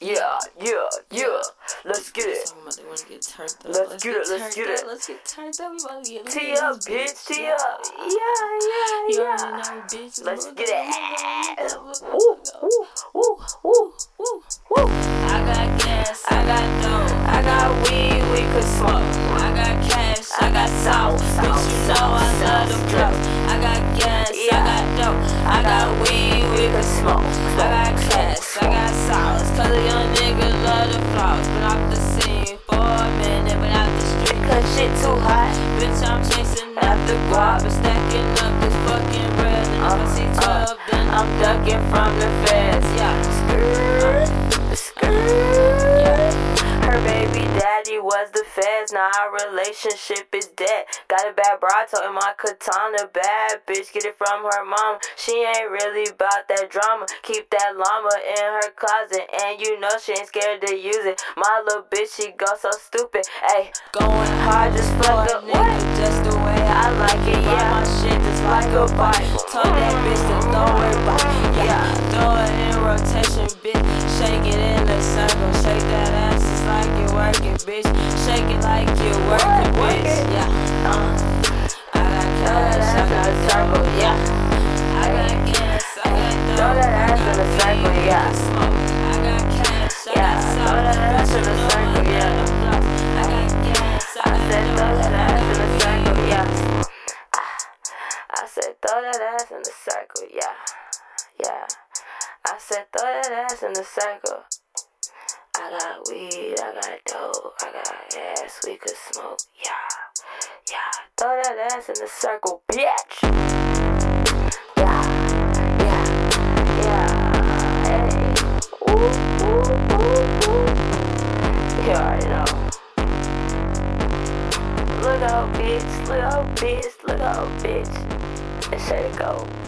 Yeah, yeah, yeah. Let's get it. Talking about they want to get turned up. Let's get it, let's get it. Let's get turned up. We about to get Tee up, bitch. Tee up. Yeah, yeah, You yeah. already know, bitch. Let's get it. look up, look up, Woo, look up. woo, woo, woo, Woo. woo. I got gas, I got dough, I got weed, we could smoke. I got cash, I got sauce, bitch. You know I love the flow. I got gas, I got dough, I got weed, we could smoke. Flaws. Been off the scene for a minute, but out the street. Cause shit too hot. Bitch, I'm chasing after guap, but stacking up this fucking bread. And if I see 12, then I'm ducking from the was the feds, now our relationship is dead. Got a bad bra, told my katana bad bitch, get it from her mom. She ain't really about that drama. Keep that llama in her closet, and you know she ain't scared to use it. My little bitch, she go so stupid. Ayy, Going hard just Fuck up, what? just the way I like it, yeah. my shit just like a Bible. Told that bitch to throw it back. Yeah, throw it in rotation, working, bitch. Shake it like you're working, Work, work bitch. it. Yeah, Uh, I got cash, I got circle. Yeah, I got gas, I got dough. Throw that ass in a circle, yeah. I got cash, I got throw that ass in a circle, yeah. the. I got gas, I said throw that ass in a circle, yeah. I said throw that ass in the circle, yeah. Yeah. I said throw that ass in the circle. I got weed, I got dope, I got ass we could smoke, yeah. Yeah. Throw that ass in the circle, bitch. Yeah. Yeah. Yeah. Hey. Ooh, ooh, ooh, ooh. You already know. Look out, bitch. Look out, bitch. Look out, bitch. Let's let it go.